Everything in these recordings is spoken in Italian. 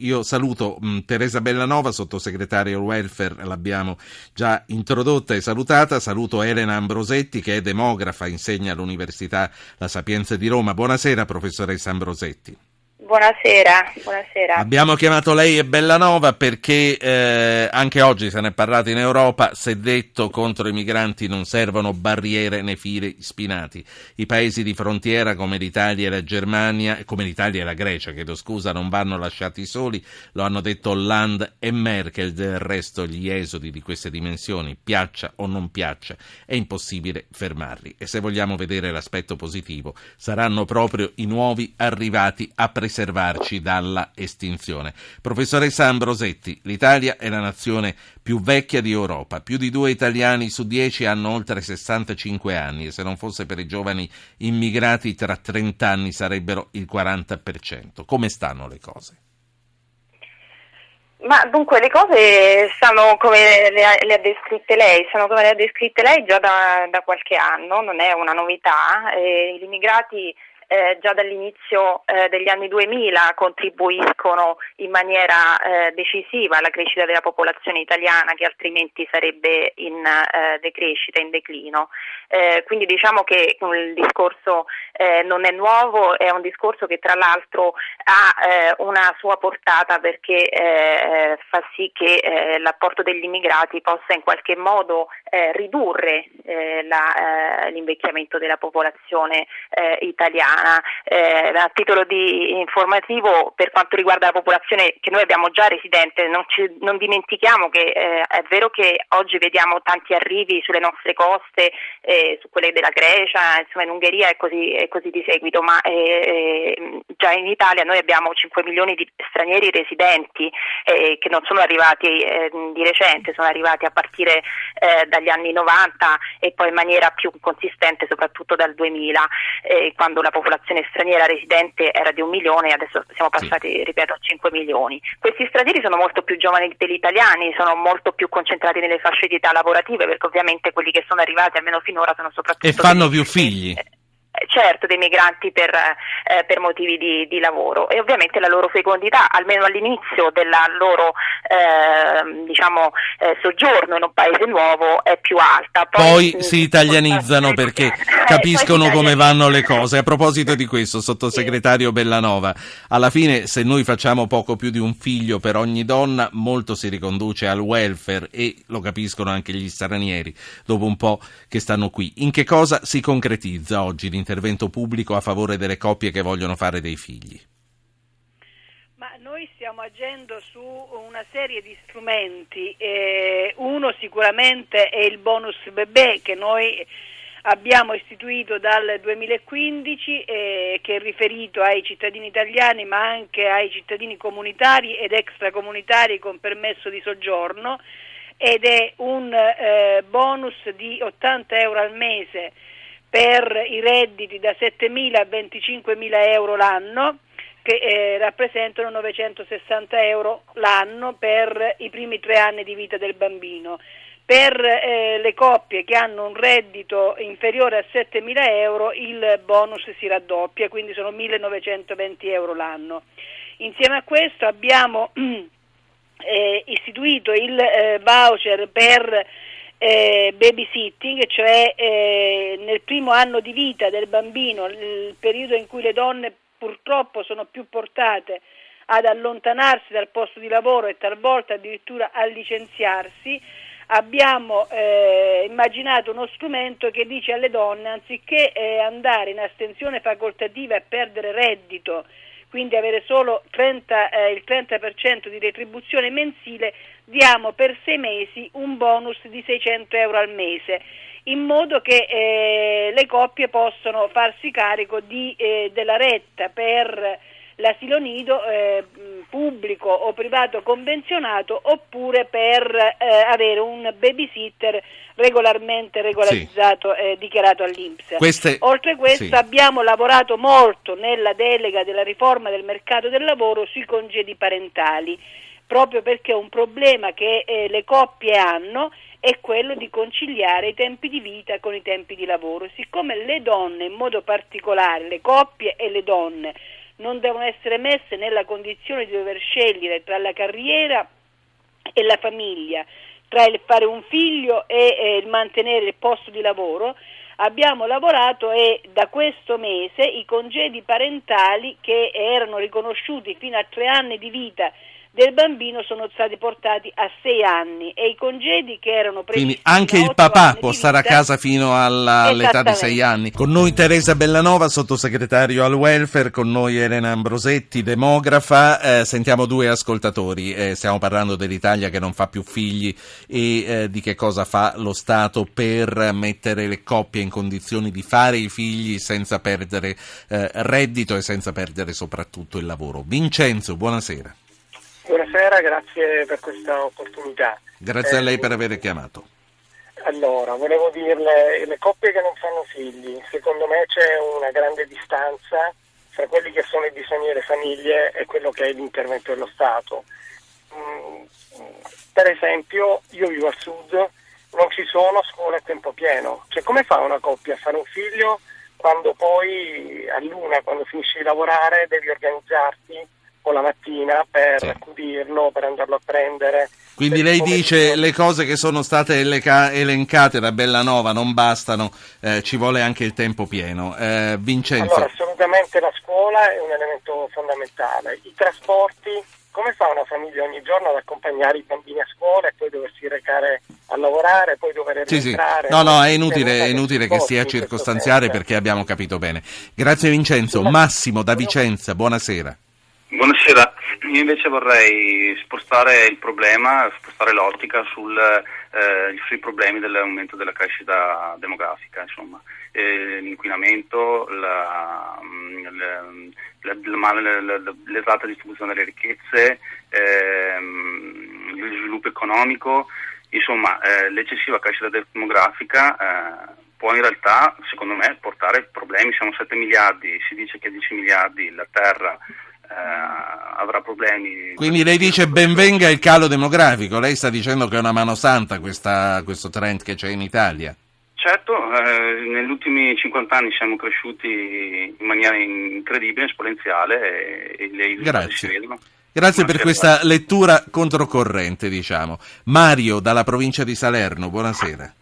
Io saluto mh, mm, Teresa Bellanova, sottosegretario welfare, l'abbiamo già introdotta e salutata. Saluto Elena Ambrosetti che è demografa, insegna all'Università La Sapienza di Roma. Buonasera professoressa Ambrosetti. Buonasera, buonasera. Abbiamo chiamato lei e Bellanova perché eh, anche oggi se ne è parlato in Europa, si è detto contro i migranti non servono barriere né fili spinati. I paesi di frontiera come l'Italia e la Germania, come l'Italia e la Grecia, chiedo scusa, non vanno lasciati soli, lo hanno detto Hollande e Merkel, del resto gli esodi di queste dimensioni, piaccia o non piaccia, è impossibile fermarli. E se vogliamo vedere l'aspetto positivo, saranno proprio i nuovi arrivati a presentare preservarci dalla estinzione. Professoressa Ambrosetti, l'Italia è la nazione più vecchia di Europa. Più di due italiani su dieci hanno oltre 65 anni e se non fosse per i giovani immigrati tra 30 anni sarebbero il 40%. Come stanno le cose? Ma dunque le cose stanno come le ha, le ha, descritte lei, stanno come le ha descritte lei già da, da qualche anno, non è una novità. Eh, gli immigrati eh, già dall'inizio eh, degli anni 2000 contribuiscono in maniera eh, decisiva alla crescita della popolazione italiana che altrimenti sarebbe in eh, decrescita, in declino. Eh, quindi diciamo che il discorso non è nuovo, è un discorso che tra l'altro ha una sua portata perché fa sì che l'apporto degli immigrati possa in qualche modo ridurre la, l'invecchiamento della popolazione italiana Eh, a titolo di informativo per quanto riguarda la popolazione che noi abbiamo già residente, non, ci, non dimentichiamo che eh, è vero che oggi vediamo tanti arrivi sulle nostre coste, eh, su quelle della Grecia, insomma in Ungheria e così, e così di seguito, ma eh, eh, già in Italia noi abbiamo 5 milioni di stranieri residenti eh, che non sono arrivati di recente, sono arrivati a partire dagli anni 90 e poi in maniera più consistente soprattutto dal 2000, quando la popolazione popolazione straniera residente era di un milione, adesso siamo passati, ripeto, a 5 milioni. Questi stranieri sono molto più giovani degli italiani, sono molto più concentrati nelle fasce di età lavorative, perché ovviamente quelli che sono arrivati, almeno finora, sono soprattutto... E fanno più figli. Eh, certo dei migranti per, eh, per motivi di, di, lavoro e ovviamente la loro fecondità, almeno all'inizio del loro eh, diciamo, eh, soggiorno in un paese nuovo, è più alta. Poi, Poi si italianizzano perché eh, capiscono come vanno le cose. A proposito di questo, sottosegretario Bellanova, alla fine se noi facciamo poco più di un figlio per ogni donna, molto si riconduce al welfare e lo capiscono anche gli stranieri dopo un po' che stanno qui. In che cosa si concretizza oggi l'intervento? Intervento pubblico a favore delle coppie che vogliono fare dei figli? Ma noi stiamo agendo su una serie di strumenti, eh, uno sicuramente è il bonus bebè che noi abbiamo istituito dal 2015 eh, che è riferito ai cittadini italiani ma anche ai cittadini comunitari ed extracomunitari con permesso di soggiorno ed è un eh, bonus di 80 euro al mese per i redditi da 7.000 a 25.000 euro l'anno che eh, rappresentano 960 euro l'anno per i primi tre anni di vita del bambino. Per eh, le coppie che hanno un reddito inferiore a 7.000 euro il bonus si raddoppia, quindi sono 1.920 euro l'anno. Insieme a questo abbiamo eh, istituito il eh, voucher per eh, babysitting, cioè eh, nel primo anno di vita del bambino, il periodo in cui le donne purtroppo sono più portate ad allontanarsi dal posto di lavoro e talvolta addirittura a licenziarsi, abbiamo eh, immaginato uno strumento che dice alle donne anziché eh, andare in astensione facoltativa e perdere reddito, quindi avere solo 30, eh, il 30% di retribuzione mensile, diamo per sei mesi un bonus di 600 euro al mese in modo che eh, le coppie possano farsi carico di, eh, della retta per l'asilo nido eh, pubblico o privato convenzionato oppure per eh, avere un babysitter regolarmente regolarizzato e sì. dichiarato all'Inps. Queste... Oltre a questo sì. abbiamo lavorato molto nella delega della riforma del mercato del lavoro sui congedi parentali proprio perché un problema che eh, le coppie hanno è quello di conciliare i tempi di vita con i tempi di lavoro. Siccome le donne in modo particolare, le coppie e le donne, non devono essere messe nella condizione di dover scegliere tra la carriera e la famiglia, tra il fare un figlio e il mantenere il posto di lavoro, abbiamo lavorato e da questo mese i congedi parentali che erano riconosciuti fino a tre anni di vita del bambino sono stati portati a sei anni e i congedi che erano previsti quindi anche il papà può stare a casa fino alla, all'età di sei anni. Con noi Teresa Bellanova sottosegretario al welfare con noi Elena Ambrosetti demografa. Eh, sentiamo due ascoltatori eh, stiamo parlando dell'Italia che non fa più figli e eh, di che cosa fa lo Stato per mettere le coppie in condizioni di fare i figli senza perdere eh, reddito e senza perdere soprattutto il lavoro. Vincenzo buonasera Buonasera, grazie per questa opportunità. Grazie eh, a lei per aver chiamato. Allora, volevo dirle, le coppie che non fanno figli, secondo me c'è una grande distanza tra quelli che sono i bisogni delle famiglie e quello che è l'intervento dello Stato. Mm, per esempio, io vivo al sud, non ci sono scuole a tempo pieno. Cioè, come fa una coppia a fare un figlio quando poi a luna, quando finisci di lavorare, devi organizzarti o la mattina per sì. accudirlo, per andarlo a prendere. Quindi lei dice le cose che sono state elencate da Bellanova non bastano, eh, ci vuole anche il tempo pieno. Eh, Vincenzo. Allora, assolutamente la scuola è un elemento fondamentale. I trasporti, come fa una famiglia ogni giorno ad accompagnare i bambini a scuola e poi doversi recare a lavorare, poi dover sì? Sì. No, no, è inutile, è inutile che stia a circostanziare perché abbiamo capito bene. Grazie Vincenzo. Massimo da Vicenza, buonasera. Buonasera, io invece vorrei spostare il problema, spostare l'ottica sul, eh, sui problemi dell'aumento della crescita demografica. Eh, l'inquinamento, la, l'errata distribuzione delle ricchezze, ehm, lo sviluppo economico, insomma eh, l'eccessiva crescita demografica eh, può in realtà, secondo me, portare problemi. Siamo 7 miliardi, si dice che 10 miliardi la Terra avrà problemi. Quindi lei dice benvenga il calo demografico, lei sta dicendo che è una mano santa questa, questo trend che c'è in Italia? Certo, eh, negli ultimi 50 anni siamo cresciuti in maniera incredibile, esponenziale e, e le risultati si vedono. Grazie per questa lettura controcorrente, diciamo. Mario dalla provincia di Salerno, buonasera.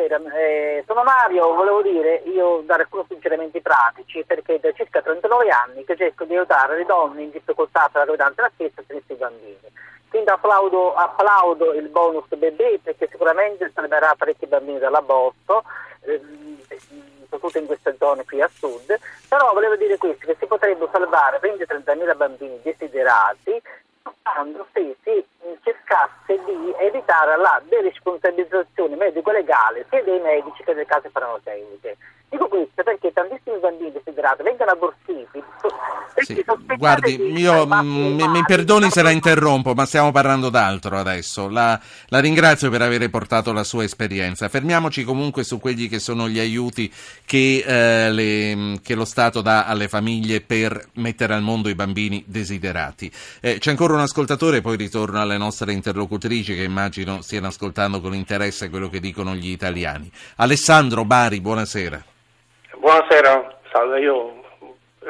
Buonasera, eh, sono Mario, volevo dire, io dare alcuni suggerimenti pratici perché da circa 39 anni che cerco di aiutare le donne in difficoltà per la gravidanza e la stessa e i bambini. Quindi applaudo, applaudo, il bonus bebè perché sicuramente salverà parecchi bambini dall'aborto, eh, soprattutto in queste zone qui a sud, però volevo dire questo, che si potrebbe salvare 20-30 mila bambini desiderati quando se si cercasse di evitare la deresponsabilizzazione medico-legale sia dei medici che delle case farmaceutiche. Dico questo perché tantissimi bambini desiderati vengono abortiti. Sì. Guardi, io m- mi perdoni se la interrompo, ma stiamo parlando d'altro adesso. La, la, ringrazio per aver portato la sua esperienza. Fermiamoci comunque su quelli che sono gli aiuti che, eh, le, che lo Stato dà alle famiglie per mettere al mondo i bambini desiderati. Eh, c'è ancora un ascoltatore, poi ritorno alle nostre interlocutrici che immagino stiano ascoltando con interesse quello che dicono gli italiani. Alessandro Bari, buonasera. Buonasera, salve, io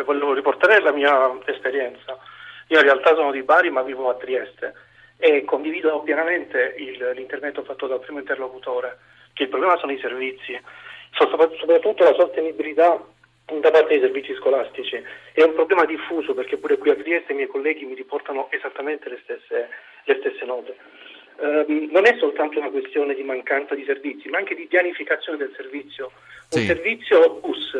volevo riportare la mia esperienza. Io in realtà sono di Bari ma vivo a Trieste e condivido pienamente il, l'intervento fatto dal primo interlocutore, che il problema sono i servizi, soprattutto la sostenibilità da parte dei servizi scolastici. È un problema diffuso perché pure qui a Trieste i miei colleghi mi riportano esattamente le stesse, le stesse note. Um, non è soltanto una questione di mancanza di servizi, ma anche di pianificazione del servizio. Un servizio bus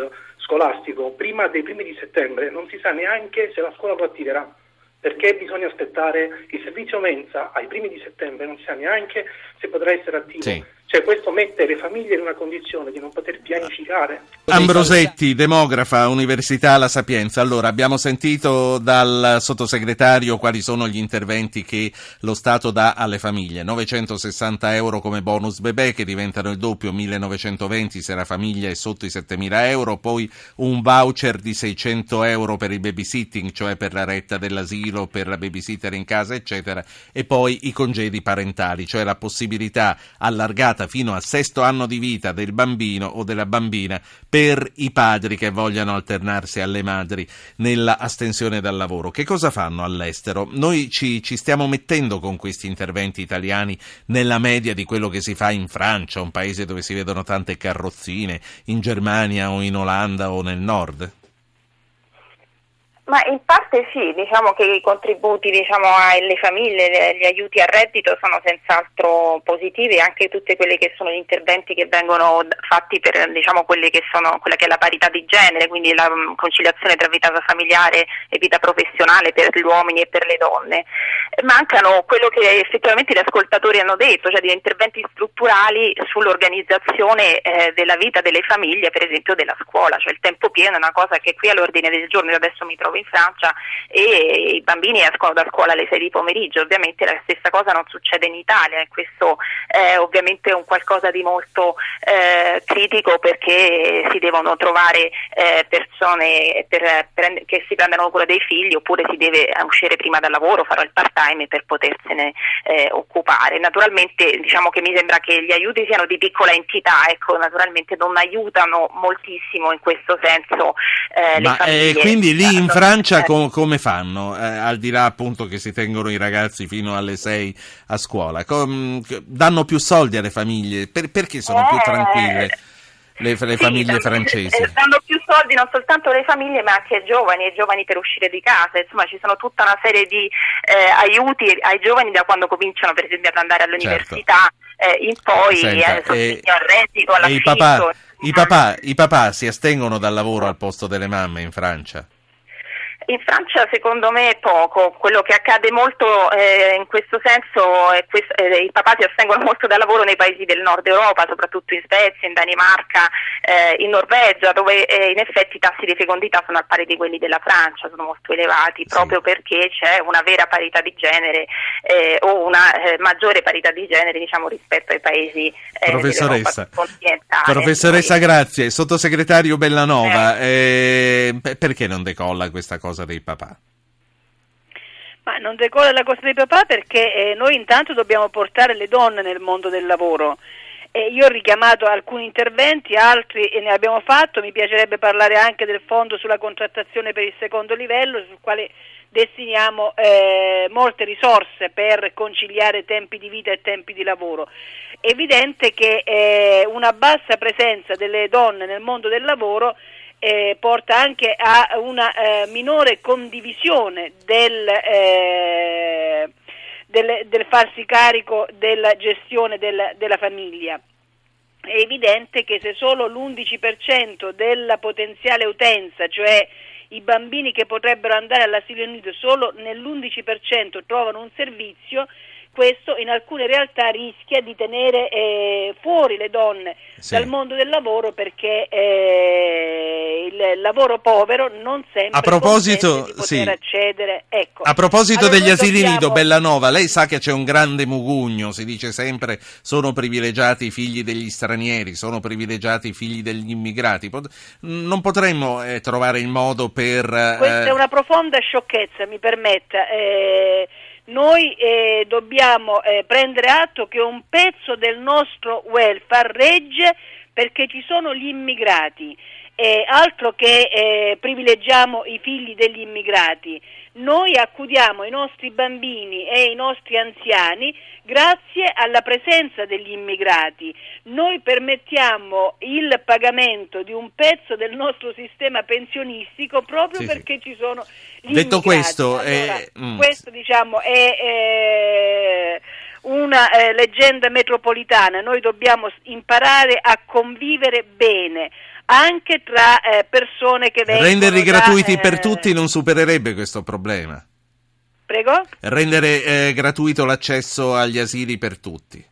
scolastico prima dei primi di settembre non si sa neanche se la scuola lo attiverà perché bisogna aspettare il servizio mensa ai primi di settembre, non si sa neanche se potrà essere attivo. Sì. Cioè questo mette le famiglie in una condizione di non poter pianificare. Ambrosetti, demografa, Università La Sapienza. Allora, abbiamo sentito dal sottosegretario quali sono gli interventi che lo Stato dà alle famiglie. 960 euro come bonus bebè che diventano il doppio, 1920 se la famiglia è sotto i 7.000 euro, poi un voucher di 600 euro per il babysitting, cioè per la retta dell'asilo, per la babysitter in casa, eccetera, e poi i congedi parentali, cioè la possibilità allargata data fino al sesto anno di vita del bambino o della bambina per i padri che vogliano alternarsi alle madri nella astensione dal lavoro. Che cosa fanno all'estero? Noi ci, ci stiamo mettendo con questi interventi italiani nella media di quello che si fa in Francia, un paese dove si vedono tante carrozzine, in Germania o in Olanda o nel nord? Ma in parte sì, diciamo che i contributi diciamo, alle famiglie, gli aiuti al reddito sono senz'altro positivi, anche tutti quelli che sono gli interventi che vengono fatti per diciamo, che sono, quella che è la parità di genere, quindi la mm, conciliazione tra vita familiare e vita professionale per gli uomini e per le donne. Mancano quello che effettivamente gli ascoltatori hanno detto, cioè degli interventi strutturali sull'organizzazione eh, della vita delle famiglie, per esempio della scuola, cioè il tempo pieno è una cosa che qui all'ordine del giorno, io adesso mi trovo in Francia e i bambini escono da scuola alle 6 di pomeriggio, ovviamente la stessa cosa non succede in Italia e questo è ovviamente un qualcosa di molto eh, critico perché si devono trovare eh, persone per, per, che si prendano cura dei figli oppure si deve uscire prima dal lavoro, fare il part time per potersene eh, occupare. Naturalmente diciamo che mi sembra che gli aiuti siano di piccola entità, ecco, naturalmente non aiutano moltissimo in questo senso eh, Ma, le famiglie. quindi lì in Francia Francia com- come fanno, eh, al di là appunto che si tengono i ragazzi fino alle 6 a scuola? Com- danno più soldi alle famiglie? Per- perché sono più tranquille? Le, le sì, famiglie danno, francesi eh, danno più soldi non soltanto alle famiglie ma anche ai giovani, ai giovani per uscire di casa insomma ci sono tutta una serie di eh, aiuti ai giovani da quando cominciano per esempio ad andare all'università certo. eh, in poi Senta, eh, sostegno al reddito, all'affitto i papà, i, papà, I papà si astengono dal lavoro al posto delle mamme in Francia? In Francia secondo me è poco, quello che accade molto eh, in questo senso è questo, eh, i papà si astengono molto dal lavoro nei paesi del nord Europa, soprattutto in Svezia, in Danimarca, eh, in Norvegia, dove eh, in effetti i tassi di fecondità sono al pari di quelli della Francia, sono molto elevati, sì. proprio perché c'è una vera parità di genere eh, o una eh, maggiore parità di genere diciamo, rispetto ai paesi Professoressa, Professoressa grazie. Sottosegretario Bellanova, perché non decolla questa cosa? Cosa dei papà? Ma non decolla la cosa dei papà perché eh, noi intanto dobbiamo portare le donne nel mondo del lavoro. Eh, io ho richiamato alcuni interventi, altri e ne abbiamo fatto, mi piacerebbe parlare anche del fondo sulla contrattazione per il secondo livello, sul quale destiniamo eh, molte risorse per conciliare tempi di vita e tempi di lavoro. È evidente che eh, una bassa presenza delle donne nel mondo del lavoro eh, porta anche a una eh, minore condivisione del, eh, del, del, farsi carico della gestione del, della famiglia. È evidente che se solo l'11% della potenziale utenza, cioè i bambini che potrebbero andare all'asilo nido solo nell'11% trovano un servizio, questo in alcune realtà rischia di tenere eh, fuori le donne sì. dal mondo del lavoro perché eh, il lavoro povero non sempre a proposito, di sì. accedere. Ecco. A proposito allora, degli asili dobbiamo... nido, Bellanova, lei sa che c'è un grande mugugno, si dice sempre sono privilegiati i figli degli stranieri, sono privilegiati i figli degli immigrati. Non potremmo eh, trovare il modo per... Questa è eh, una profonda sciocchezza, mi permetta. Eh, noi eh, dobbiamo eh, prendere atto che un pezzo del nostro welfare regge perché ci sono gli immigrati, eh, altro che eh, privilegiamo i figli degli immigrati. Noi accudiamo i nostri bambini e i nostri anziani grazie alla presenza degli immigrati. Noi permettiamo il pagamento di un pezzo del nostro sistema pensionistico proprio sì, perché sì. ci sono gli Detto immigrati. questo, allora, eh, mm. questo diciamo è... Eh, una eh, leggenda metropolitana, noi dobbiamo imparare a convivere bene, anche tra eh, persone che vengono Renderli da, gratuiti eh... per tutti non supererebbe questo problema. Prego? Rendere eh, gratuito l'accesso agli asili per tutti.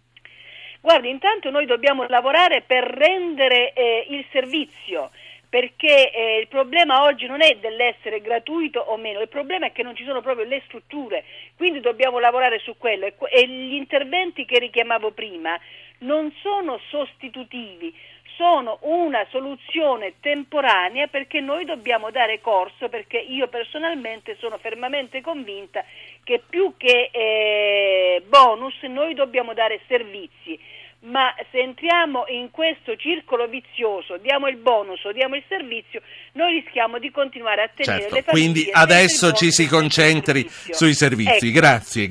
Guardi, intanto noi dobbiamo lavorare per rendere eh, il servizio perché eh, il problema oggi non è dell'essere gratuito o meno, il problema è che non ci sono proprio le strutture, quindi dobbiamo lavorare su quello e, e gli interventi che richiamavo prima non sono sostitutivi, sono una soluzione temporanea perché noi dobbiamo dare corso, perché io personalmente sono fermamente convinta che più che eh, bonus noi dobbiamo dare servizi. Ma se entriamo in questo circolo vizioso, diamo il bonus diamo il servizio, noi rischiamo di continuare a tenere Certo, le famiglie quindi adesso ci si concentri servizio. sui servizi. Ecco. Grazie.